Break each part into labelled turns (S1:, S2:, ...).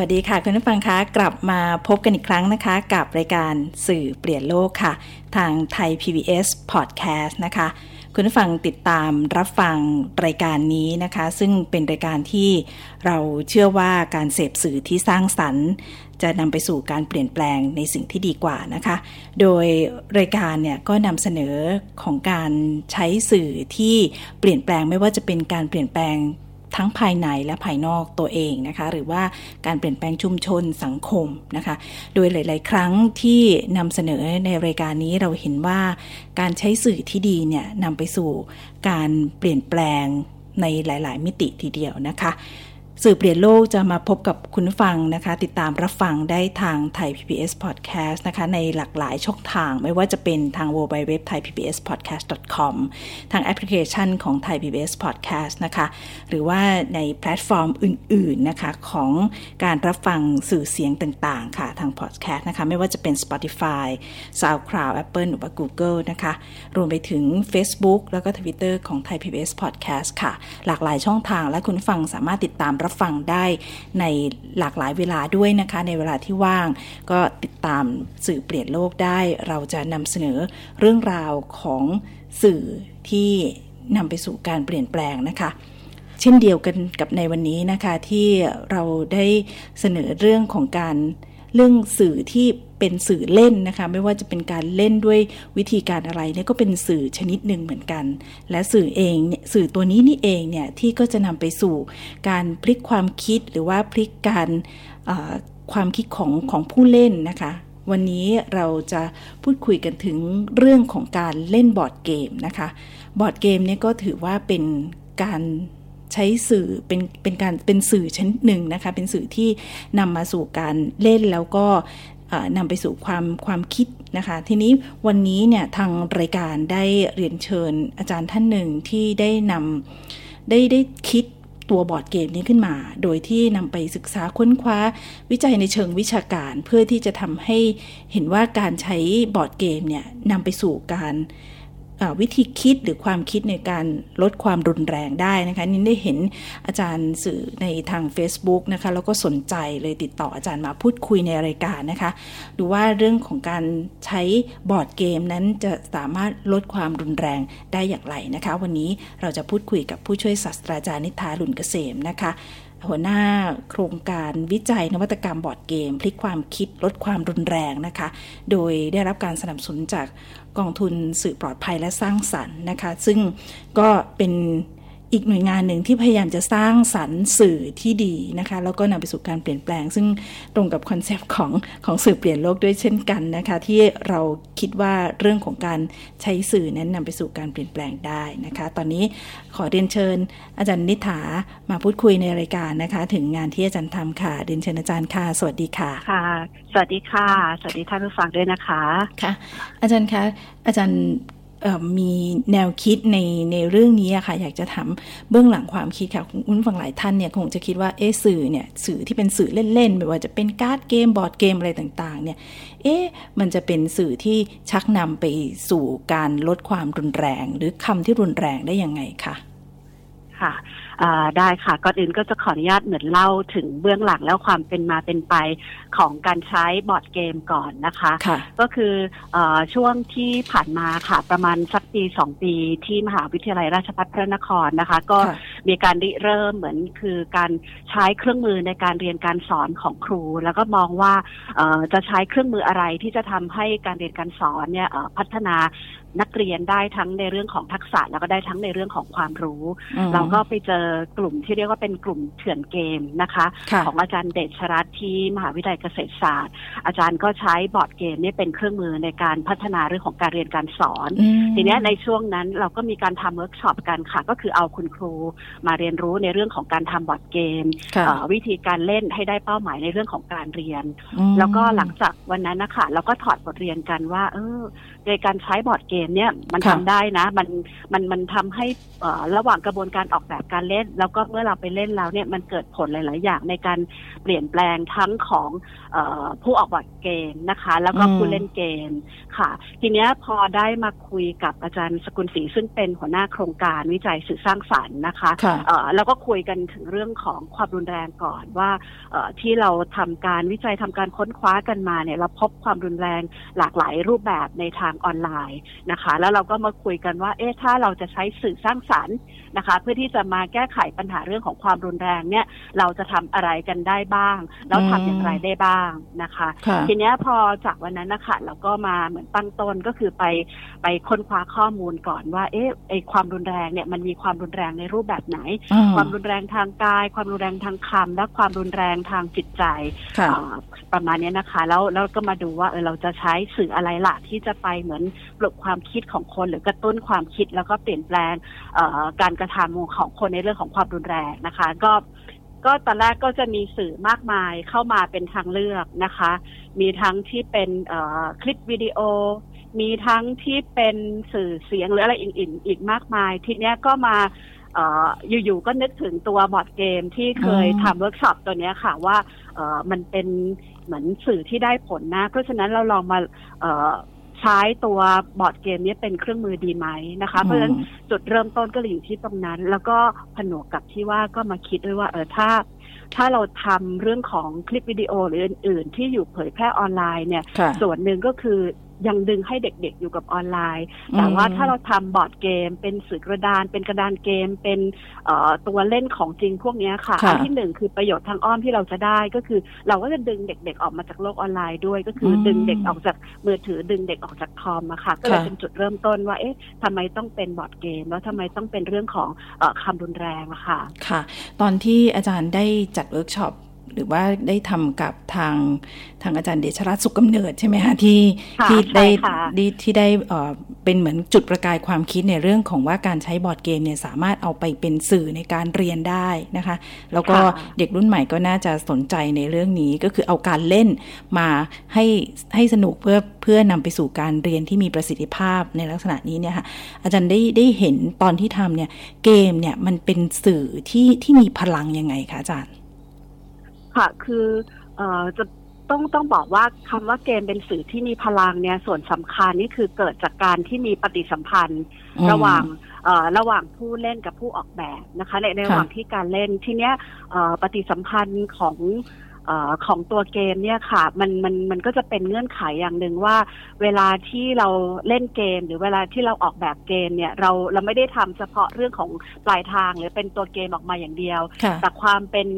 S1: วัสดีค่ะ คุณผู้ฟังคะกลับมาพบกันอีกครั้งนะคะ กับรายการสื่อเปลี่ยนโลกค่ะ ทางไทย PBS Podcast นะคะ คุณผู้ฟังติดตามรับฟังรายการนี้นะคะ ซึ่งเป็นรายการที่เราเชื่อว่าการเสพสื่อที่สร้างสรรค์จะนำไปสู่การเปลี่ยนแปลงในสิ่งที่ดีกว่านะคะ โดยรายการเนี่ยก็นำเสนอของการใช้สื่อที่เปลี่ยนแปลงไม่ว่าจะเป็นการเปลี่ยนแปลง ทั้งภายในและภายนอกตัวเองนะคะ หรือว่าการเปลี่ยนแปลงชุมชนสังคมนะคะ โดยหลาย ๆ ครั้งที่นำเสนอในรายการนี้เราเห็นว่าการใช้สื่อที่ดีเนี่ยนำไปสู่การเปลี่ยนแปลงในหลาย ๆ มิติทีเดียวนะคะ สื่อเปลี่ยนโลกจะมาพบกับคุณฟังนะคะ ติดตามรับฟังได้ทางไทย PBS Podcast นะคะ ในหลากหลายช่องทางไม่ว่าจะเป็นทาง w w w t h a i PBS Podcast com ทางแอปพลิเคชันของไทย PBS Podcast นะคะ หรือว่าในแพลตฟอร์มอื่น ๆ นะคะ ของการรับฟังสื่อเสียงต่าง ๆ ค่ะ ทาง Podcast นะคะ ไม่ว่าจะเป็น Spotify SoundCloud Apple หรือว่า Google นะคะ รวมไปถึง Facebook แล้วก็ Twitter ของไทย PBS Podcast ค่ะ หลากหลายช่องทางและคุณฟังสามารถติดตามรับฟังได้ในหลากหลายเวลาด้วยนะคะ ในเวลาที่ว่าง ก็ติดตามสื่อเปลี่ยนโลกได้ เราจะนำเสนอเรื่องราวของสื่อที่นำไปสู่การเปลี่ยนแปลงนะคะเช่นเดียวกันกับในวันนี้นะคะที่เราได้เสนอเรื่องของการ เรื่องสื่อที่เป็นสื่อเล่นนะคะ ไม่ว่าจะเป็นการเล่นด้วยวิธีการอะไรเนี่ยก็เป็นสื่อชนิดหนึ่งเหมือนกัน และสื่อเองเนี่ยสื่อตัวนี้นี่เองเนี่ยที่ก็จะนำไปสู่การพลิกความคิดหรือว่าพลิกการความคิดของของผู้เล่นนะคะวันนี้เราจะพูดคุยกันถึงเรื่องของการเล่นบอร์ดเกมนะคะ บอร์ดเกมเนี่ยก็ถือว่าเป็นการ ใช้สื่อเป็นเป็นการเป็นสื่อชนิดหนึ่งนะคะ เป็นสื่อที่นำมาสู่การเล่นแล้วก็นำไปสู่ความความคิดนะคะ ทีนี้วันนี้เนี่ยทางรายการได้เรียนเชิญอาจารย์ท่านหนึ่งที่ได้นำได้ได้คิดตัวบอร์ดเกมนี้ขึ้นมา โดยที่นำไปศึกษาค้นคว้าวิจัยในเชิงวิชาการ เพื่อที่จะทำให้เห็นว่าการใช้บอร์ดเกมเนี่ยนำไปสู่การ วิธีคิดหรือความคิดในการลดความรุนแรงได้นะคะนี่ได้เห็นอาจารย์สื่อในทาง Facebook นะคะแล้วก็สนใจเลยติดต่ออาจารย์มาพูดคุยในรายการนะคะ ดูว่าเรื่องของการใช้บอร์ดเกมนั้นจะสามารถลดความรุนแรงได้อย่างไรนะคะ วันนี้เราจะพูดคุยกับผู้ช่วยศาสตราจารย์นิธาลุนเกษมนะคะหัวหน้าโครงการวิจัยนวัตกรรมบอร์ดเกม พลิกความคิดลดความรุนแรงนะคะ โดยได้รับการสนับสนุนจากกองทุนสื่อปลอดภัยและสร้างสรรค์นะคะ ซึ่งก็เป็น อีกหน่วยงานหนึ่งที่พยายามจะสร้างสรรค์สื่อที่ดีนะคะแล้วก็นำไปสู่การเปลี่ยนแปลง ซึ่งตรงกับคอนเซปต์ของของสื่อเปลี่ยนโลกด้วยเช่นกันนะคะที่เราคิดว่าเรื่องของการใช้สื่อนั้นนำไปสู่การเปลี่ยนแปลงได้นะคะตอนนี้ขอเรียนเชิญ อาจารย์นิถามาพูดคุยในรายการนะคะ ถึงงานที่อาจารย์ทำค่ะเรียนเชิญอาจารย์ค่ะสวัสดีค่ะ
S2: ค่ะ สวัสดีค่ะ สวัสดีท่านผู้ฟังด้วยนะคะ
S1: ค่ะ อาจารย์คะอาจารย์ มีแนวคิดในในเรื่องนี้ค่ะ อยากจะถามเบื้องหลังความคิดค่ะคุณฝั่งหลายท่านเนี่ยคงจะคิดว่าเอสื่อเนี่ยสื่อที่เป็นสื่อเล่นๆไม่ว่าจะเป็นการ์ดเกมบอร์ดเกมอะไรต่างๆ เนี่ย เอ๊ะมันจะเป็นสื่อที่ชักนำไปสู่การลดความรุนแรง หรือคำที่รุนแรงได้ยังไงคะ
S2: ค่ะ ได้ค่ะก่อนอื่นก็จะขออนุญาตเหมือนเล่าถึงเบื้องหลังแล้วความเป็นมาเป็นไปของการใช้บอร์ดเกมก่อนนะคะ
S1: คะ
S2: ก็คืออช่วงที่ผ่านมาค่ะ ประมาณสักปีสองปีที่มหาวิทยาลัยราชภัฏพระนครนะคะ ก็มีการริเริ่มเหมือนคือการใช้เครื่องมือในการเรียนการสอนของครู แล้วก็มองว่าจะใช้เครื่องมืออะไรที่จะทำให้การเรียนการสอนเนี่ยพัฒนา นักเรียนได้ทั้งในเรื่องของทักษะแล้วก็ได้ทั้งในเรื่องของความรู้ เราก็ไปเจอกลุ่มที่เรียกว่าเป็นกลุ่มเถื่อนเกมนะคะของอาจารย์เดชรัตที่มหาวิทยาลัยเกษตรศาสตร์ อาจารย์ก็ใช้บอร์ดเกมนี่เป็นเครื่องมือในการพัฒนาเรื่องของการเรียนการสอน ทีนี้ในช่วงนั้นเราก็มีการทำเวิร์กช็อปกันค่ะ ก็คือเอาคุณครูมาเรียนรู้ในเรื่องของการทำบอร์ดเกม วิธีการเล่นให้ได้เป้าหมายในเรื่องของการเรียน แล้วก็หลังจากวันนั้นนะคะเราก็ถอดบทเรียนกันว่า เออ ในการใช้บอร์ดเกมเนี่ยมันทำได้นะ มันมันมันทำให้ระหว่างกระบวนการออกแบบการเล่น แล้วก็เมื่อเราไปเล่นแล้วเนี่ยมันเกิดผลหลาย ๆ อย่างในการเปลี่ยนแปลงทั้งของผู้ออกบอร์ดเกมนะคะ แล้วก็ผู้เล่นเกมค่ะ ทีเนี้ยพอได้มาคุยกับอาจารย์สกุลศรีซึ่งเป็นหัวหน้าโครงการวิจัยสื่อสร้างสรรค์นะคะแล้วก็คุยกันถึงเรื่องของความรุนแรงก่อนว่าที่เราทำการวิจัยทำการค้นคว้ากันมาเนี่ยเราพบความรุนแรงหลากหลายรูปแบบในทางออนไลน์นะคะ แล้วเราก็มาคุยกันว่า เอ๊ะถ้าเราจะใช้สื่อสร้างสรรค์นะคะ เพื่อที่จะมาแก้ไขปัญหาเรื่องของความรุนแรงเนี่ย เราจะทำอะไรกันได้บ้าง แล้วทำอย่างไรได้บ้างนะคะ ทีนี้พอจากวันนั้นนะคะเราก็มาเหมือนตั้งต้นก็คือไปไปค้นคว้าข้อมูลก่อนว่า เอ๊ะไอความรุนแรงเนี่ยมันมีความรุนแรงในรูปแบบไหน ความรุนแรงทางกาย ความรุนแรงทางคำและความรุนแรงทางจิตใจประมาณนี้นะคะ แล้วแล้วก็มาดูว่าเออเราจะใช้สื่ออะไรล่ะที่จะไปเหมือนปลุกความคิดของคนหรือกระตุ้นความคิดแล้วก็เปลี่ยนแปลงการกระทำของคนในเรื่องของความรุนแรงนะคะ ก็ก็ตอนแรกก็จะมีสื่อมากมายเข้ามาเป็นทางเลือกนะคะ มีทั้งที่เป็นคลิปวิดีโอ มีทั้งที่เป็นสื่อเสียงหรืออะไรอื่นๆอีกมากมาย ทีเนี้ยก็มาอยู่ๆก็นึกถึงตัวบอร์ดเกมที่เคยทำเวิร์กช็อปตัวนี้ค่ะว่ามันเป็นเหมือนสื่อที่ได้ผลนะ เพราะฉะนั้นเราลองมา ใช้ตัวบอร์ดเกมนี้เป็นเครื่องมือดีไหมนะคะ เพราะฉะนั้นจุดเริ่มต้นก็เลยอยู่ที่ตรงนั้น แล้วก็ผนวกกับที่ว่าก็มาคิดด้วยว่าเออถ้า ถ้าเราทำเรื่องของคลิปวิดีโอหรืออื่น ๆ ที่อยู่เผยแพร่ออนไลน์เนี่ย ส่วนหนึ่งก็คือ ยังดึงให้เด็กๆอยู่กับออนไลน์ แต่ว่าถ้าเราทำบอร์ดเกม เป็นสื่อกระดาน เป็นกระดานเกม เป็นตัวเล่นของจริงพวกนี้ค่ะ อันที่หนึ่งคือประโยชน์ทางอ้อมที่เราจะได้ก็คือ เราก็จะดึงเด็ก ๆ ออกมาจากโลกออนไลน์ด้วย ก็คือดึงเด็กออกจากมือถือดึงเด็กออกจากคอมอะค่ะก็เลยเป็นจุดเริ่มต้นว่าเอ๊ะทำไมต้องเป็นบอร์ดเกม แล้วทำไมต้องเป็นเรื่องของคำรุนแรงอะค่ะ
S1: ค่ะ ตอนที่อาจารย์ได้จัดเวิร์กช็อป หรือว่าได้ทำกับทางทางอาจารย์เดชรัตน์สุกกำเนิดใช่ไหมคะที่ที่ได้ที่ได้เป็นเหมือนจุดประกายความคิดในเรื่องของว่าการใช้บอร์ดเกมเนี่ยสามารถเอาไปเป็นสื่อในการเรียนได้นะคะ แล้วก็เด็กรุ่นใหม่ก็น่าจะสนใจในเรื่องนี้ก็คือเอาการเล่นมาให้ให้สนุกเพื่อเพื่อนำไปสู่การเรียนที่มีประสิทธิภาพในลักษณะนี้เนี่ยค่ะอาจารย์ได้ได้เห็นตอนที่ทำเนี่ยเกมเนี่ยมันเป็นสื่อที่ที่มีพลังยังไงคะอาจารย์
S2: ค่ะคือเอ่อจะต้องต้องบอกว่าคำว่าเกมเป็นสื่อที่มีพลังเนี่ยส่วนสำคัญนี่คือเกิดจากการที่มีปฏิสัมพันธ์ ระหว่างระหว่างผู้เล่นกับผู้ออกแบบนะคะในในระหว่างที่การเล่นทีเนี้ยปฏิสัมพันธ์ของของตัวเกมเนี่ยค่ะมันมันมันก็จะเป็นเงื่อนไขอย่างหนึ่งว่า เวลาที่เราเล่นเกม หรือเวลาที่เราออกแบบเกมเนี่ยเราเราไม่ได้ทำเฉพาะเรื่องของปลายทางหรือเป็นตัวเกมออกมาอย่างเดียว แต่ความเป็น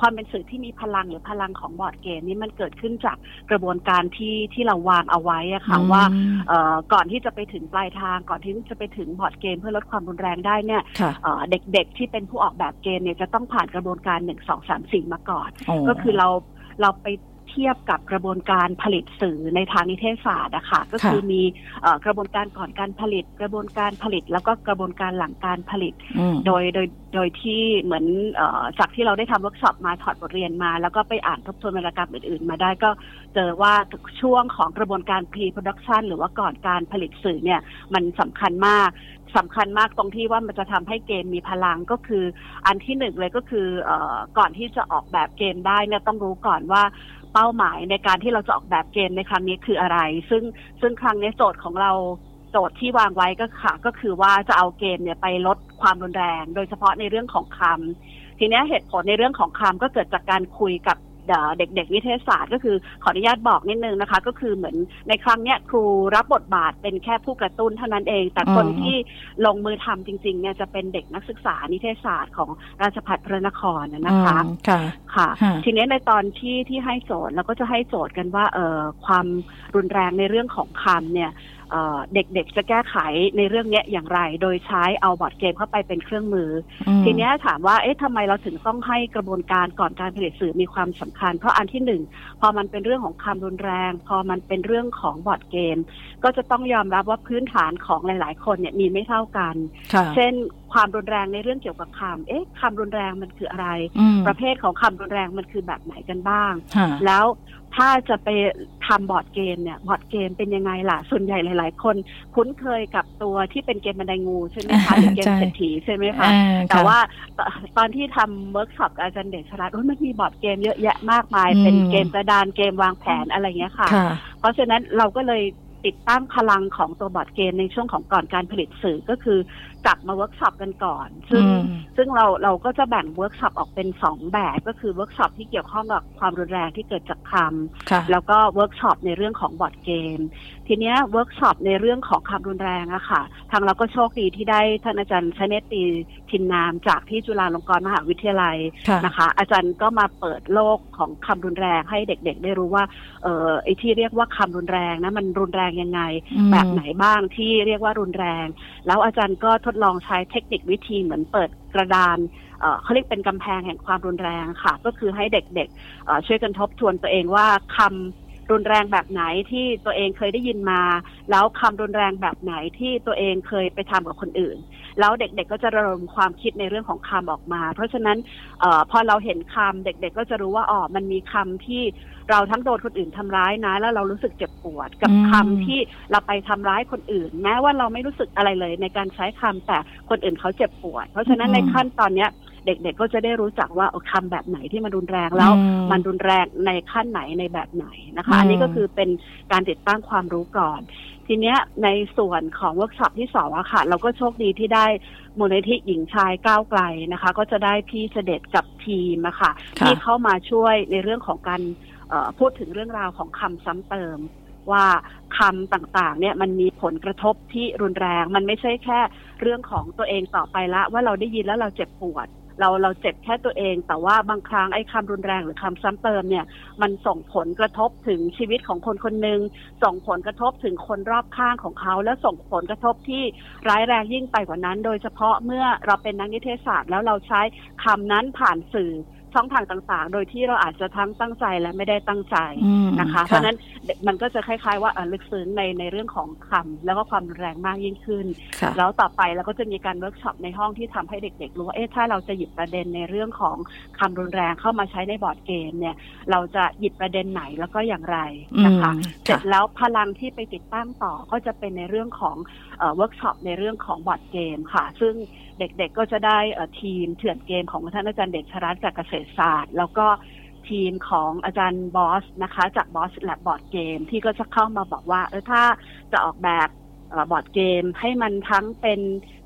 S2: ความเป็นสื่อที่มีพลังหรือพลังของบอร์ดเกมนี้มันเกิดขึ้นจากกระบวนการที่ที่เราวางเอาไว้อะค่ะว่าก่อนที่จะไปถึงปลายทางก่อนที่จะไปถึงบอร์ดเกม เพื่อลดความรุนแรงได้เนี่ยเด็กๆที่เป็นผู้ออกแบบเกมเนี่ยจะต้องผ่านกระบวนการหนึ่งสองสามสี่มาก่อน ก็คือเราเราไป เทียบกับกระบวนการผลิตสื่อในทางนิเทศศาสตร์นะคะก็คือมีกระบวนการก่อนการผลิต กระบวนการผลิต แล้วก็กระบวนการหลังการผลิต โดยโดยโดยที่เหมือนจากที่เราได้ทำเวิร์กช็อปมาถอดบทเรียนมา แล้วก็ไปอ่านทบทวนวรรณกรรมอื่นๆ มาได้ก็เจอว่าช่วงของกระบวนการ pre-production หรือว่าก่อนการผลิตสื่อเนี่ยมันสำคัญมากสำคัญมากตรงที่ว่ามันจะทำให้เกมมีพลังก็คือ อันที่หนึ่งเลยก็คืออก่อนที่จะออกแบบเกมได้เนี่ยต้องรู้ก่อนว่า เป้าหมายในการที่เราจะออกแบบเกมในครั้งนี้คืออะไร ซึ่งซึ่งครั้งนี้โจทย์ของเราโจทย์ที่วางไว้ก็ค่ะ ก็คือว่าจะเอาเกมเนี่ยไปลดความรุนแรง โดยเฉพาะในเรื่องของคำทีนี้เหตุผลในเรื่องของคำก็เกิดจากการคุยกับ เด็กๆวิทยาศาสตร์ก็คือขออนุญาตบอกนิดนึงนะคะ ก็คือเหมือนในครั้งเนี้ยครูรับบทบาทเป็นแค่ผู้กระตุ้นเท่านั้นเอง แต่คนที่ลงมือทำจริงๆเนี่ยจะเป็นเด็กนักศึกษานิเทศศาสตร์ของราชภัฏพระนครนะคะ
S1: ค่ะ
S2: ค่ะ ทีนี้ในตอนที่ที่ให้โจทย์เราก็จะให้โจทย์กันว่าเอ่อความรุนแรงในเรื่องของคำเนี่ย เด็กๆจะแก้ไขในเรื่องนี้อย่างไร โดยใช้เอาบอร์ดเกมเข้าไปเป็นเครื่องมือ ทีนี้ถามว่าเอ๊ะทำไมเราถึงต้องให้กระบวนการก่อนการผลิตสื่อมีความสำคัญ เพราะอันที่หนึ่งพอมันเป็นเรื่องของคำรุนแรง พอมันเป็นเรื่องของบอร์ดเกม ก็จะต้องยอมรับว่าพื้นฐานของหลาย ๆ คนเนี่ยมีไม่เท่ากัน เช่น ความรุนแรงในเรื่องเกี่ยวกับคำเอ๊ะคำรุนแรงมันคืออะไร
S1: อืม
S2: ประเภทของคำรุนแรงมันคือแบบไหนกันบ้าง
S1: ค่ะ
S2: แล้วถ้าจะไปทำบอร์ดเกมเนี่ยบอร์ดเกมเป็นยังไงล่ะ ส่วนใหญ่หลาย ๆ คนคุ้นเคยกับตัวที่เป็นเกมบันไดงูใช่ไหมคะหรือเกม
S1: ใช่
S2: เศรษฐีใช่ไหมคะ
S1: อ่า
S2: แต่
S1: ค่ะ
S2: ว่าตอนที่ทำเวิร์กช็อปกับอาจารย์เดชชรัตน์โอ้ยมันมีบอร์ดเกมเยอะแยะมากมาย
S1: อืม
S2: เป็นเกมกระดานเกมวางแผนอะไรเงี้ยค่ะ
S1: ค่ะ
S2: เพราะฉะนั้นเราก็เลย ติดตั้งพลังของตัวบอร์ดเกมในช่วงของก่อนการผลิตสื่อก็คือจับมาเวิร์กช็อปกันก่อน ซึ่ง
S1: อืม
S2: ซึ่งเราเราก็จะแบ่งเวิร์กช็อปออกเป็นสองแบบก็คือเวิร์กช็อปที่เกี่ยวข้องกับความรุนแรงที่เกิดจากคำ
S1: ค่ะ
S2: แล้วก็เวิร์กช็อปในเรื่องของบอร์ดเกม ทีเนี้ยเวิร์กช็อปในเรื่องของความรุนแรงอะค่ะ ทางเราก็โชคดีที่ได้ท่านอาจารย์ชเนตตีทินนามจากที่จุฬาลงกรณ์มหาวิทยาลัย
S1: ค่ะ
S2: นะคะ อาจารย์ก็มาเปิดโลกของคำรุนแรงให้เด็ก ๆ ได้รู้ว่าเออไอที่เรียกว่าคำรุนแรงนะมันรุนแรงยังไง
S1: อืม
S2: แบบไหนบ้างที่เรียกว่ารุนแรง แล้วอาจารย์ก็ทดลองใช้เทคนิควิธีเหมือนเปิดกระดานเอ่อเขาเรียกเป็นกำแพงแห่งความรุนแรงค่ะ ก็คือให้เด็กๆเอ่อช่วยกันทบทวนตัวเองว่าคำ รุนแรงแบบไหนที่ตัวเองเคยได้ยินมา แล้วคำรุนแรงแบบไหนที่ตัวเองเคยไปทำกับคนอื่น แล้วเด็กๆก็จะระดมความคิดในเรื่องของคำออกมา เพราะฉะนั้นเออพอเราเห็นคำเด็กๆ ก็จะรู้ว่าอ๋อมันมีคำที่เราทั้งโดนคนอื่นทำร้ายนะ แล้วเรารู้สึกเจ็บปวดกับ
S1: อืม
S2: คำที่เราไปทำร้ายคนอื่น แม้ว่าเราไม่รู้สึกอะไรเลยในการใช้คำแต่คนอื่นเขาเจ็บปวด เพราะฉะนั้นในขั้นตอนเนี้ย เด็กๆก็จะได้รู้จักว่าเออคำแบบไหนที่มันรุนแรงแล้ว
S1: อืม
S2: มันรุนแรงในขั้นไหนในแบบไหนนะคะ
S1: อืม
S2: อันนี้ก็คือเป็นการติดตั้งความรู้ก่อน ทีเนี้ยในส่วนของเวิร์กช็อปที่สองอะค่ะ เราก็โชคดีที่ได้มูลนิธิหญิงชายก้าวไกลนะคะ ก็จะได้พี่เสด็จกับทีมอะค่ะ
S1: ค่ะ
S2: ที่เข้ามาช่วยในเรื่องของการเอ่อพูดถึงเรื่องราวของคำซ้ำเติมว่าคำต่างๆ เนี่ยมันมีผลกระทบที่รุนแรง มันไม่ใช่แค่เรื่องของตัวเองต่อไปละ ว่าเราได้ยินแล้วเราเจ็บปวด เราเราเจ็บแค่ตัวเอง แต่ว่าบางครั้งไอ้คำรุนแรงหรือคำซ้ำเติมเนี่ย มันส่งผลกระทบถึงชีวิตของคนคนหนึ่งส่งผลกระทบถึงคนรอบข้างของเขา และส่งผลกระทบที่ร้ายแรงยิ่งไปกว่านั้น โดยเฉพาะเมื่อเราเป็นนักนิเทศศาสตร์ แล้วเราใช้คำนั้นผ่านสื่อ ช่องทางต่างๆ โดยที่เราอาจจะทั้งตั้งใจและไม่ได้ตั้งใจ
S1: อืม
S2: นะคะ เพราะฉะนั้นมันก็จะคล้ายๆว่าอะลึกซึ้งในในเรื่องของคำแล้วก็ความรุนแรงมากยิ่งขึ้น
S1: ค่ะ
S2: แล้วต่อไปเราก็จะมีการเวิร์กช็อปในห้องที่ทำให้เด็กๆรู้ว่าเอ๊ะถ้าเราจะหยิบประเด็นในเรื่องของคำรุนแรงเข้ามาใช้ในบอร์ดเกมเนี่ย เราจะหยิบประเด็นไหนแล้วก็อย่างไรนะคะ
S1: อืม
S2: เสร็
S1: ค่ะ
S2: แล้วพลังที่ไปติดตั้งต่อก็จะเป็นในเรื่องของเวิร์กช็อปในเรื่องของบอร์ดเกมค่ะ ซึ่ง เด็กๆก็จะได้ทีมเถื่อนเกมของท่านอาจารย์เดชชรัตน์จากเกษตรศาสตร์ แล้วก็ทีมของอาจารย์บอสนะคะ จากบอสแลบบอร์ดเกมที่ก็จะเข้ามาบอกว่าเออถ้าจะออกแบบบอร์ดเกมให้มันทั้งเป็น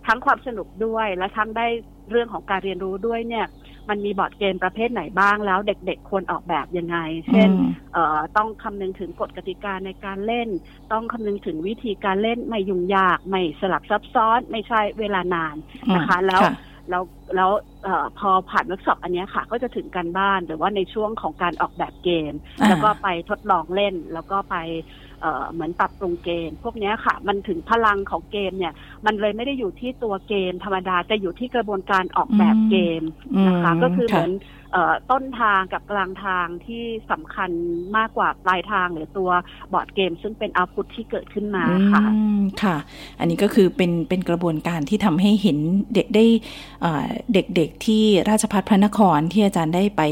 S2: ทั้งความสนุกด้วย และทั้งได้เรื่องของการเรียนรู้ด้วยเนี่ย มันมีบอร์ดเกมประเภทไหนบ้าง แล้วเด็กๆควรออกแบบยังไง เช่น
S1: อืม
S2: เอ่อต้องคำนึงถึงกฎกติกาในการเล่น ต้องคำนึงถึงวิธีการเล่นไม่ยุ่งยาก ไม่สลับซับซ้อน ไม่ใช่เวลานานนะคะแล้วแล้วแล้วเออพอผ่านเวิร์กช็อปอันเนี้ยค่ะ ก็จะถึงการบ้านหรือว่าในช่วงของการออกแบบเกม
S1: อ่า
S2: แล้วก็ไปทดลองเล่น แล้วก็ไป เอ่อเหมือนปรับปรุงเกมพวกเนี้ยค่ะ มันถึงพลังของเกมเนี่ย มันเลยไม่ได้อยู่ที่ตัวเกมธรรมดาจะอยู่ที่กระบวนการออกแบบเกมนะคะ
S1: อืม
S2: ก็คือเห
S1: ค่ะ
S2: มือนเอ่อ ต้นทางกับกลางทางที่สำคัญมากกว่าปลายทางหรือตัวบอร์ดเกม ซึ่งเป็นอาวุธที่เกิดขึ้นมาค่ะ
S1: ค่ะ อันนี้ก็คือเป็นเป็นกระบวนการที่ทำให้เห็นเด็กได้เด็กๆที่ราชพัฒพระนครที่อาจารย์ได้ไป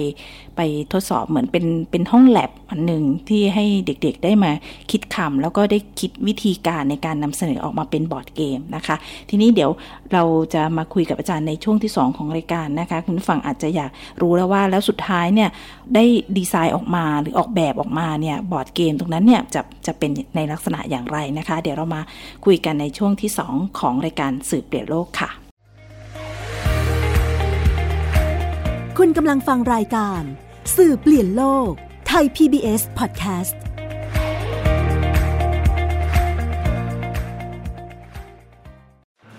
S1: ไปทดสอบเหมือนเป็นเป็นห้องแลบอันหนึ่งที่ให้เด็กๆได้มาคิดคำแล้วก็ได้คิดวิธีการในการนำเสนอออกมาเป็นบอร์ดเกมนะคะ ทีนี้เดี๋ยวเราจะมาคุยกับอาจารย์ในช่วงที่ 2 ของรายการนะคะ คุณฟังอาจจะอยากรู้แล้วว่าแล้วสุดท้ายเนี่ยได้ดีไซน์ออกมาหรือออกแบบออกมาเนี่ยบอร์ดเกมตรงนั้นเนี่ยจะจะเป็นในลักษณะอย่างไรนะคะ เดี๋ยวเรามาคุยกันในช่วงที่ 2 ของรายการสื่อเปลี่ยนโลกค่ะ
S3: คุณกำลังฟังรายการ สื่อเปลี่ยนโลกไทย PBS Podcast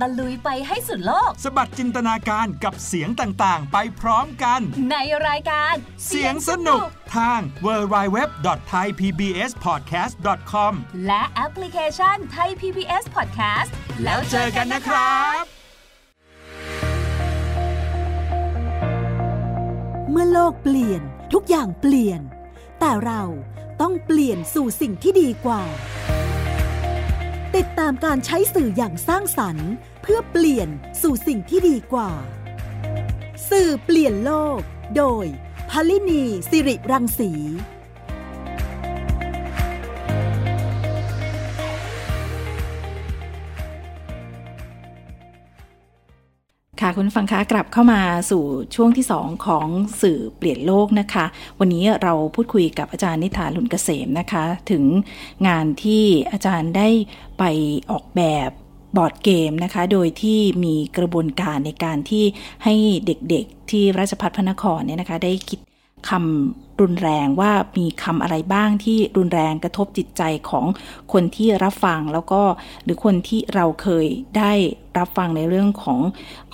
S4: ตะลุยไปให้สุดโลก
S5: สบัดจินตนาการกับเสียงต่างๆ ไปพร้อมกัน
S4: ในรายการ
S5: เสียงสนุกทาง w w w t h a i p b s p o d c a s t c o m
S4: และแอปพลิเคชันไทย PBS Podcast
S5: แล้วเจอกันนะครับ
S3: เมื่อโลกเปลี่ยนทุกอย่างเปลี่ยน แต่เราต้องเปลี่ยนสู่สิ่งที่ดีกว่า ติดตามการใช้สื่ออย่างสร้างสรรค์ เพื่อเปลี่ยนสู่สิ่งที่ดีกว่า สื่อเปลี่ยนโลก โดยพลินีสิริรังสี
S1: ค่ะคุณฟังคะกลับเข้ามาสู่ช่วงที่ 2 ของสื่อเปลี่ยนโลกนะคะ วันนี้เราพูดคุยกับอาจารย์นิธาลุนเกษมนะคะ ถึงงานที่อาจารย์ได้ไปออกแบบบอร์ดเกมนะคะ โดยที่มีกระบวนการในการที่ให้เด็กๆที่ราชภัฏพระนครเนี่ยนะคะ ได้คิดคำ รุนแรงว่ามีคำอะไรบ้างที่รุนแรงกระทบจิตใจของคนที่รับฟังแล้วก็หรือคนที่เราเคยได้รับฟังในเรื่องของ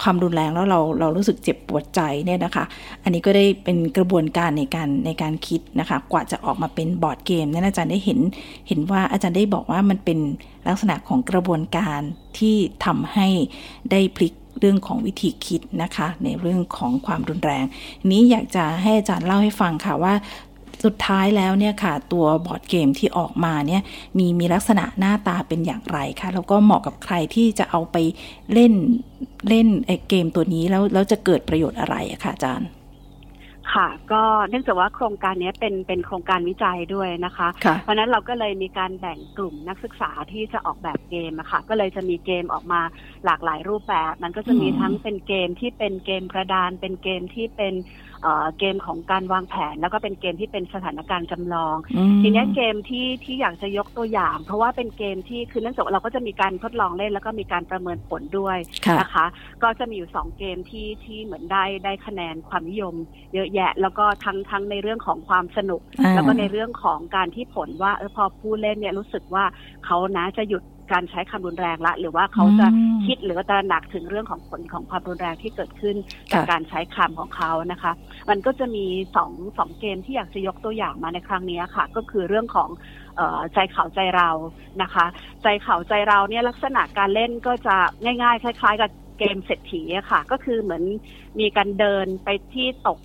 S1: ความรุนแรงแล้วเราเรารู้สึกเจ็บปวดใจเนี่ยนะคะ อันนี้ก็ได้เป็นกระบวนการในการในการคิดนะคะ กว่าจะออกมาเป็นบอร์ดเกมนั้นอาจารย์ได้เห็นเห็นว่าอาจารย์ได้บอกว่ามันเป็นลักษณะของกระบวนการที่ทำให้ได้พลิก เรื่องของวิธีคิดนะคะ ในเรื่องของความรุนแรง นี้อยากจะให้อาจารย์เล่าให้ฟังค่ะว่าสุดท้ายแล้วเนี่ยค่ะ ตัวบอร์ดเกมที่ออกมาเนี่ยมีมีลักษณะหน้าตาเป็นอย่างไรคะแล้วก็เหมาะกับใครที่จะเอาไปเล่นเล่นเกมตัวนี้แล้วแล้วจะเกิดประโยชน์อะไรอะคะอาจารย์
S2: ค่ะ ก็เนื่องจากว่าโครงการนี้เป็นเป็นโครงการวิจัยด้วยนะคะ
S1: ค่ะ
S2: เพราะฉะนั้นเราก็เลยมีการแบ่งกลุ่มนักศึกษาที่จะออกแบบเกมอะค่ะ ก็เลยจะมีเกมออกมาหลากหลายรูปแบบ มันก็จะมี
S1: อืม
S2: ทั้งเป็นเกมที่เป็นเกมกระดาน เป็นเกมที่เป็น เอ่อเกมของการวางแผน แล้วก็เป็นเกมที่เป็นสถานการณ์จำลอง
S1: อืม
S2: ทีเนี้ยเกมที่ที่อยากจะยกตัวอย่าง เพราะว่าเป็นเกมที่คือเนื่องจากว่าเราก็จะมีการทดลองเล่น แล้วก็มีการประเมินผลด้วย
S1: ค่ะ
S2: นะคะ ก็จะมีอยู่สองเกมที่ที่เหมือนได้ได้คะแนนความนิยม เยอะแยะ แล้วก็ทั้งทั้งในเรื่องของความสนุก
S1: อ่า
S2: แล้วก็ในเรื่องของการที่ผลว่าเออพอผู้เล่นเนี่ยรู้สึกว่าเขานะจะหยุด การใช้คำรุนแรงละ หรือว่าเขาจะ
S1: อืม
S2: คิดหรือว่าตระหนักถึงเรื่องของผลของความรุนแรงที่เกิดขึ้นจาก
S1: ค่ะ
S2: การใช้คำของเขานะคะ มันก็จะมีสองสองเกมที่อยากจะยกตัวอย่างมาในครั้งนี้ค่ะ ก็คือเรื่องของเออใจเขาใจเรานะคะ ใจเขาใจเราเนี่ยลักษณะการเล่นก็จะง่ายๆ คล้าย ๆ กับเกมเศรษฐีอะค่ะ ก็คือเหมือนมีการเดินไปที่ตก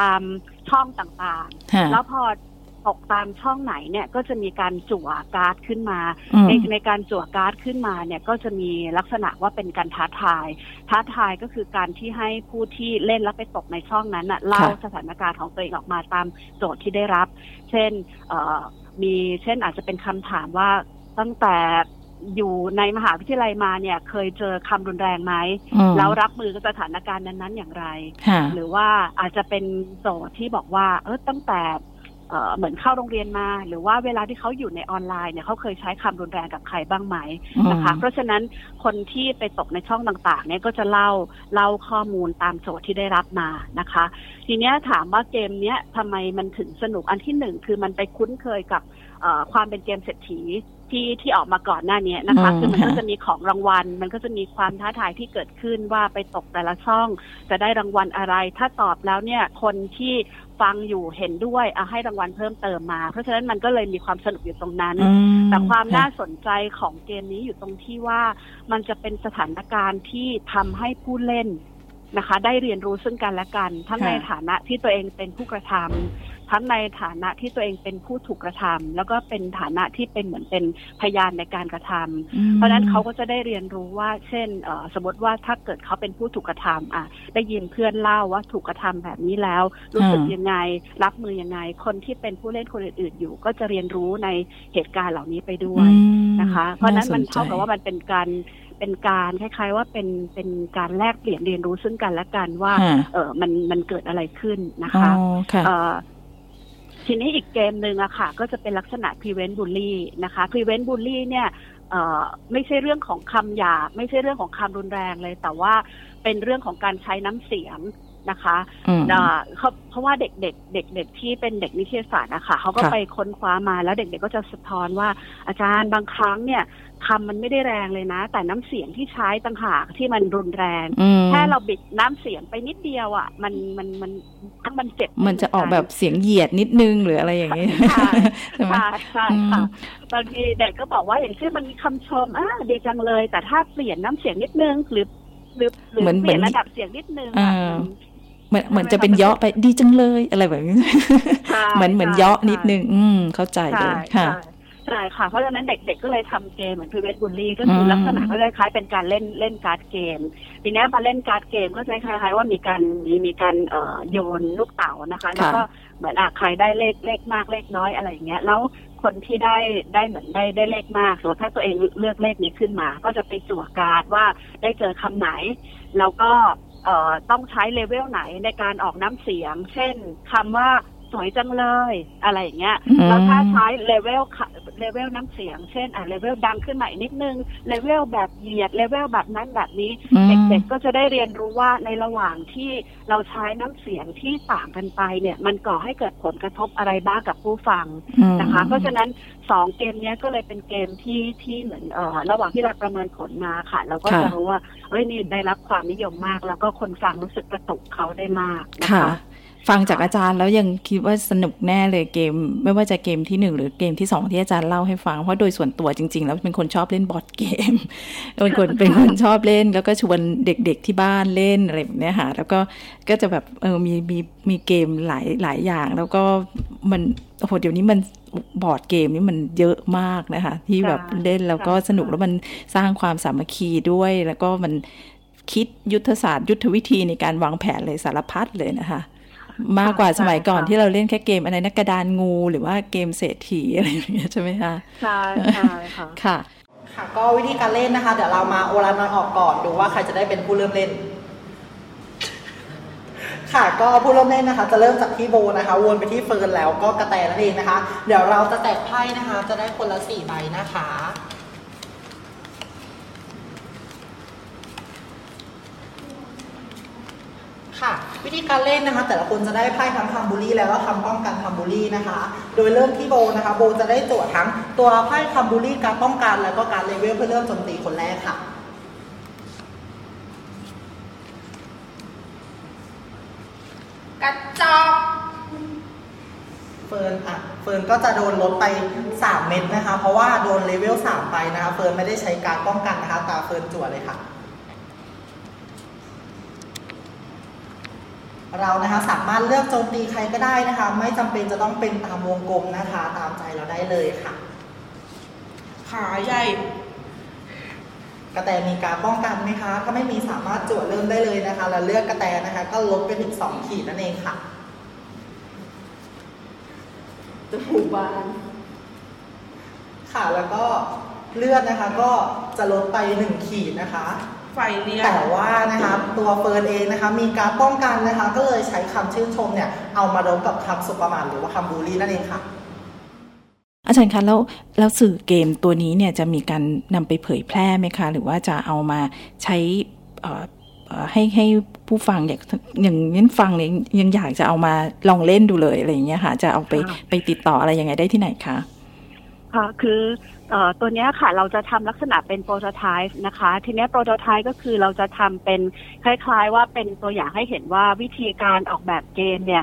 S2: ตามช่องต่างๆ
S1: ค่ะ
S2: แล้วพอ ตกตามช่องไหนเนี่ยก็จะมีการจั่วการ์ดขึ้นมา
S1: อืม
S2: ในในการจั่วการ์ดขึ้นมาเนี่ยก็จะมีลักษณะว่าเป็นการท้าทาย ท้าทายก็คือการที่ให้ผู้ที่เล่นแล้วไปตกในช่องนั้นน่ะเล่าสถานการณ์ของตัวเองออกมาตามโจทย์ที่ได้รับ เช่นเอ่อมีเช่นอาจจะเป็นคำถามว่าตั้งแต่อยู่ในมหาวิทยาลัยมาเนี่ย เคยเจอคำรุนแรงไหม
S1: อืม
S2: แล้วรับมือกับสถานการณ์นั้นๆอย่างไร
S1: ค่ะ
S2: หรือว่าอาจจะเป็นโจทย์ที่บอกว่า เออตั้งแต่ เอ่อเหมือนเข้าโรงเรียนมา หรือว่าเวลาที่เขาอยู่ในออนไลน์เนี่ยเขาเคยใช้คำรุนแรงกับใครบ้างไหมนะคะ
S1: อืม
S2: เพราะฉะนั้นคนที่ไปตกในช่องต่างๆ เนี่ยก็จะเล่าเล่าข้อมูลตามโจทย์ที่ได้รับมานะคะ ทีเนี้ยถามว่าเกมเนี้ยทำไมมันถึงสนุกอันที่หนึ่งคือมันไปคุ้นเคยกับเอ่อความเป็นเกมเศรษฐี ที่ที่ออกมาก่อนหน้านี้นะคะ
S1: อืม
S2: คือมันก็
S1: ค่ะ
S2: จะมีของรางวัล มันก็จะมีความท้าทายที่เกิดขึ้นว่าไปตกแต่ละช่อง จะได้รางวัลอะไร ถ้าตอบแล้วเนี่ยคนที่ฟังอยู่เห็นด้วยเอาให้รางวัลเพิ่มเติมมา เพราะฉะนั้นมันก็เลยมีความสนุกอยู่ตรงนั้น
S1: อืม
S2: แต่ความ
S1: ค่ะ
S2: น่าสนใจของเกมนี้อยู่ตรงที่ว่ามันจะเป็นสถานการณ์ที่ทำให้ผู้เล่น นะคะ ได้เรียนรู้ซึ่งกันและกัน ทั้ง
S1: ค่ะ
S2: ในฐานะที่ตัวเองเป็นผู้กระทำทั้งในฐานะที่ตัวเองเป็นผู้ถูกกระทำแล้วก็เป็นฐานะที่เป็นเหมือนเป็นพยานในการกระทำ
S1: อืม
S2: เพราะฉะนั้นเขาก็จะได้เรียนรู้ว่าเช่นเอ่อสมมติว่าถ้าเกิดเขาเป็นผู้ถูกกระทำอะได้ยินเพื่อนเล่าว่าถูกกระทำแบบนี้แล้ว รู้สึก
S1: อ่ายั
S2: ยังไง รับมือยังไง คนที่เป็นผู้เล่นคนอื่นๆอยู่ ก็จะเรียนรู้ในเหตุการณ์เหล่านี้ไปด้วย
S1: อืม
S2: นะคะ เพราะฉะนั้นมัน
S1: สใจ
S2: เท่ากับว่ามันเป็นการ เป็นการคล้าย ๆ ว่าเป็นเป็นการแลกเปลี่ยนเรียนรู้ซึ่งกันและกันว่า
S1: ค่ะ
S2: เออมันมันเกิดอะไรขึ้นนะ
S1: อ๋อ
S2: คะ
S1: ค่ะ
S2: เอ่อทีนี้อีกเกมหนึ่งอะค่ะ ก็จะเป็นลักษณะ prevent bully นะคะ prevent bully เนี่ยเอ่อไม่ใช่เรื่องของคำหยาบไม่ใช่เรื่องของคำรุนแรงเลย แต่ว่าเป็นเรื่องของการใช้น้ำเสียง นะคะ
S1: อืม
S2: อ่าเขาเพราะว่าเด็กๆเด็กเด็กที่เป็นเด็กนิเทศศาสตร์นะคะเขาก็
S1: ค่ะ
S2: ไปค้นคว้ามาแล้วเด็กๆก็จะสะท้อนว่าอาจารย์บางครั้งเนี่ยคำมันไม่ได้แรงเลยนะ แต่น้ำเสียงที่ใช้ต่างหากที่มันรุนแรง
S1: อืม
S2: แค่เราบิดน้ำเสียงไปนิดเดียวอะ มันมันมันทั้งมันเจ็บ
S1: มันจะออกแบบเสียงเหยียดนิดนึงหรืออะไรอย่างนี้
S2: ใช่
S1: ใช่ไหม
S2: ใช่ใช่
S1: อืม
S2: ค่ะบางทีเด็กก็บอกว่าอย่างเช่นมันมีคำชมอ่าดีจังเลย แต่ถ้าเปลี่ยนน้ำเสียงนิดนึงหรือหรือหรือ
S1: เหมือน
S2: เปลี่ยน
S1: เหมือน
S2: ระดับเสียงนิดนึง
S1: อ่า
S2: อะมัน
S1: เหมือนเหมือนจะเป็นเยาะไปดีจังเลยอะไรแบบนี้
S2: ใช่
S1: เหมือนเหมือน
S2: ใช้
S1: เยอะ
S2: ใช้
S1: นิดนึง อืมเข้าใจเลย
S2: ใช่
S1: ค่ะ
S2: ใช่ใช่ค่ะ เพราะฉะนั้นเด็กๆก็เลยทำเกมเหมือนพ r เว t บุลลี่ก็คืออ
S1: ม
S2: ลักษณะก็คล้ายๆเป็นการเล่นเล่นการ์ดเกม ทีนี้มาเล่นการ์ดเกมก็จะคล้ายๆว่ามีการมีมีการเอ่อโยนลูกเต๋านะคะ แล้วก็เหมือนอะใครได้เลขเลขมากเลขน้อยอะไรอย่างเงี้ยแล้วคนที่ได้ได้เหมือนได้ได้เลขมากสมมติถ้าตัวเองเลือกเลขนี้ขึ้นมา ก็จะไปจั่วการ์ดว่าได้เจอคำไหน แล้วก็เอ่อ ต้องใช้เลเวลไหนในการออกน้ำเสียง เช่นคำว่าสวยจังเลยอะไรอย่างเงี้ย
S1: อืม
S2: แล้วถ้าใช้เลเวลค่ะ เลเวลน้ำเสียง เช่นอะเลเวลดังขึ้นมาอีกนิดนึงเลเวลแบบเหยียดเลเวลแบบนั้นแบบนี้
S1: อืม
S2: เด็กๆก็จะได้เรียนรู้ว่าในระหว่างที่เราใช้น้ำเสียงที่ต่างกันไปเนี่ย มันก่อให้เกิดผลกระทบอะไรบ้างกับผู้ฟัง
S1: อืม
S2: นะคะ เพราะฉะนั้นสองเกมเนี้ยก็เลยเป็นเกมที่ที่เหมือนเอ่อระหว่างที่เราประเมินผลมาค่ะเราก็
S1: ค่ะ
S2: จะรู้ว่าเอ้ยนี่ได้รับความนิยมมาก แล้วก็คนฟังรู้สึกกระตุกเขาได้มากนะ
S1: ค่ะ
S2: คะ
S1: ฟังจากอาจารย์แล้วยังคิดว่าสนุกแน่เลยเกม ไม่ว่าจะเกมที่หนึ่งหรือเกมที่สองที่อาจารย์เล่าให้ฟัง เพราะโดยส่วนตัวจริง ๆ แล้วเป็นคนชอบเล่นบอร์ดเกมเป็นคนเป็นคนชอบเล่น แล้วก็ชวนเด็กๆที่บ้านเล่นอะไรแบบเนี้ยค่ะแล้วก็ก็จะแบบเออมีมีมีเกมหลายหลายอย่าง แล้วก็มันโอ้โหเดี๋ยวนี้มันบอร์ดเกมนี่มันเยอะมากนะคะ ที่แบบเล่นแล้วก็สนุกแล้วมันสร้างความสามัคคีด้วยแล้วก็มันคิดยุทธศาสตร์ ยุทธวิธีในการวางแผนเลยสารพัดเลยนะคะ มากกว่าสมัยก่อน
S2: ใช่ค่ะ
S1: ที่เราเล่นแค่เกมอะไรนะกระดานงูหรือว่าเกมเศรษฐีอะไรอย่างเงี้ยใช่ไหมคะ
S2: ใช่ใช่ค่ะ
S1: ค่ะ
S6: ค่ะ ก็วิธีการเล่นนะคะ เดี๋ยวเรามาโอลานอยออกก่อนดูว่าใครจะได้เป็นผู้เริ่มเล่น ค่ะก็ผู้เริ่มเล่นนะคะ จะเริ่มจากที่โบนะคะ วนไปที่เฟิร์นแล้วก็กระแตนั่นเองนะคะ เดี๋ยวเราจะแตกไพ่นะคะ จะได้คนละสี่ใบนะคะ ค่ะ วิธีการเล่นนะคะแต่ละคนจะได้ไพ่ทั้งทำบูลลี่แล้วก็ทำป้องกันทำบูลลี่นะคะ โดยเริ่มที่โบนะคะโบจะได้โจทย์ทั้งตัวไพ่ทำบูลลี่การป้องกันแล้วก็การเลเวลเพื่อเริ่มโจมตีคนแรกค่ะ
S7: กระจอก
S6: เฟิร์นอะเฟิร์นก็จะโดนลดไป 3 เม็ดนะคะ เพราะว่าโดนเลเวล3ไปนะคะเฟิร์นไม่ได้ใช้การป้องกันนะคะตาเฟิร์นจั่วเลยค่ะ เรานะคะสามารถเลือกโจมตีใครก็ได้นะคะ ไม่จำเป็นจะต้องเป็นตามวงกลมนะคะ ตามใจเราได้เลยค่ะ
S7: ขาใหญ่
S6: กระแตมีการป้องกันไหมคะ ถ้าไม่มีสามารถจั่วเริ่มได้เลยนะคะ แล้วเลือกกระแตนะคะ ก็ลดไปถึง2ขีดนั่นเองค่ะ
S7: จมูกบาน
S6: ค่ะแล้วก็เลือดนะคะก็จะลดไป1ขีดนะคะ
S7: ไฟเลี้ยง
S6: แต่ว่านะคะตัวเฟิร์นเองนะคะมีการป้องกันนะคะ ก็เลยใช้คำชื่นชมเนี่ยเอามารบกับคำสุประมาทหรือว่าคำบูลลี่นั่นเองค่ะ
S1: อาจารย์คะแล้วแล้วสื่อเกมตัวนี้เนี่ยจะมีการนำไปเผยแพร่ไหมคะ หรือว่าจะเอามาใช้เอ่อเอ่อให้ให้ผู้ฟังอยากอย่างนี้ฟังเนี่ยยังอยากจะเอามาลองเล่นดูเลยอะไรอย่างเงี้ยค่ะ จะเอาไป
S2: ค่ะ
S1: ไปติดต่ออะไรยังไงได้ที่ไหนคะ
S2: ค่ะคือเอ่อ ตัวนี้ค่ะเราจะทำลักษณะเป็นโปรโตไทป์นะคะ ทีนี้โปรโตไทป์ก็คือเราจะทำเป็นคล้าย ๆ ว่าเป็นตัวอย่างให้เห็นว่าวิธีการออกแบบเกมเนี่ย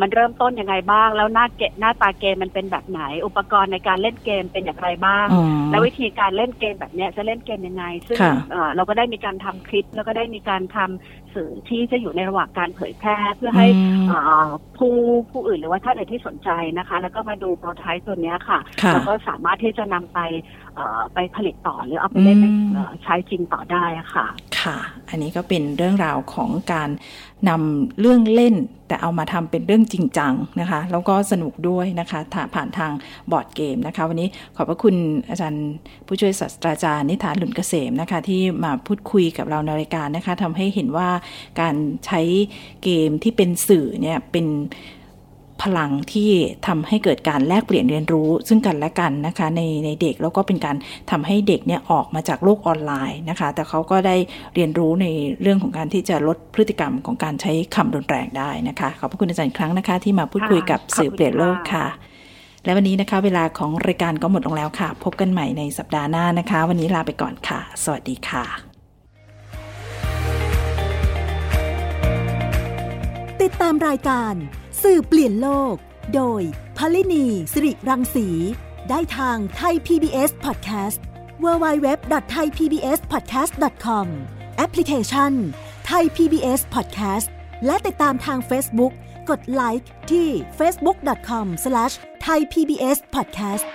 S2: มันเริ่มต้นยังไงบ้าง แล้วหน้าเกหน้าตาเกมมันเป็นแบบไหน อุปกรณ์ในการเล่นเกมเป็นอย่างไรบ้าง
S1: อืม
S2: แล้ววิธีการเล่นเกมแบบเนี้ยจะเล่นเกมยังไง ซึ่ง
S1: ค่ะ
S2: เอ่อเราก็ได้มีการทำคลิป แล้วก็ได้มีการทำสื่อที่จะอยู่ในระหว่างการเผยแพร่เพื่อให้
S1: อืม
S2: เอ่อผู้ผู้อื่นหรือว่าท่านอื่นที่สนใจนะคะ แล้วก็มาดูโปรโตไทป์ตัวเนี้ยค่ะ
S1: ค่ะ
S2: แล้วก็สามารถที่จะนำไปเอ่อ ไปผลิตต่อหรือเอาไปเล่น
S1: อืม
S2: เอ่อใช้จริงต่อได้อะค่ะ
S1: ค่ะ อันนี้ก็เป็นเรื่องราวของการนำเรื่องเล่น แต่เอามาทำเป็นเรื่องจริงจังนะคะ แล้วก็สนุกด้วยนะคะถ้าผ่านทางบอร์ดเกมนะคะ วันนี้ขอบพระคุณอาจารย์ผู้ช่วยศาสตราจารย์นิธานหลุนเกษมนะคะ ที่มาพูดคุยกับเราในรายการนะคะทำให้เห็นว่าการใช้เกมที่เป็นสื่อเนี่ยเป็น พลังที่ทำให้เกิดการแลกเปลี่ยนเรียนรู้ ซึ่งกันและกันนะคะในในเด็กแล้วก็เป็นการทำให้เด็กเนี่ยออกมาจากโลกออนไลน์นะคะ แต่เขาก็ได้เรียนรู้ในเรื่องของการที่จะลดพฤติกรรมของการใช้คำรุนแรงได้นะคะขอบพระคุณอาจารย์อีกครั้งนะคะ ที่มาพูดคุยกับสื่อเปลี่ยนโลกค่ะ และวันนี้นะคะเวลาของรายการก็หมดลงแล้วค่ะ พบกันใหม่ในสัปดาห์หน้านะคะ วันนี้ลาไปก่อนค่ะ สวัสดีค่ะ
S3: ติดตามรายการ สื่อเปลี่ยนโลก โดยพลินีสิริรังสี ได้ทางไทย PBS Podcast www.thaipbspodcast.com แอปพลิเคชัน Thai PBS Podcast และติดตามทาง Facebook กดไลค์ที่ facebook.com/thaipbspodcast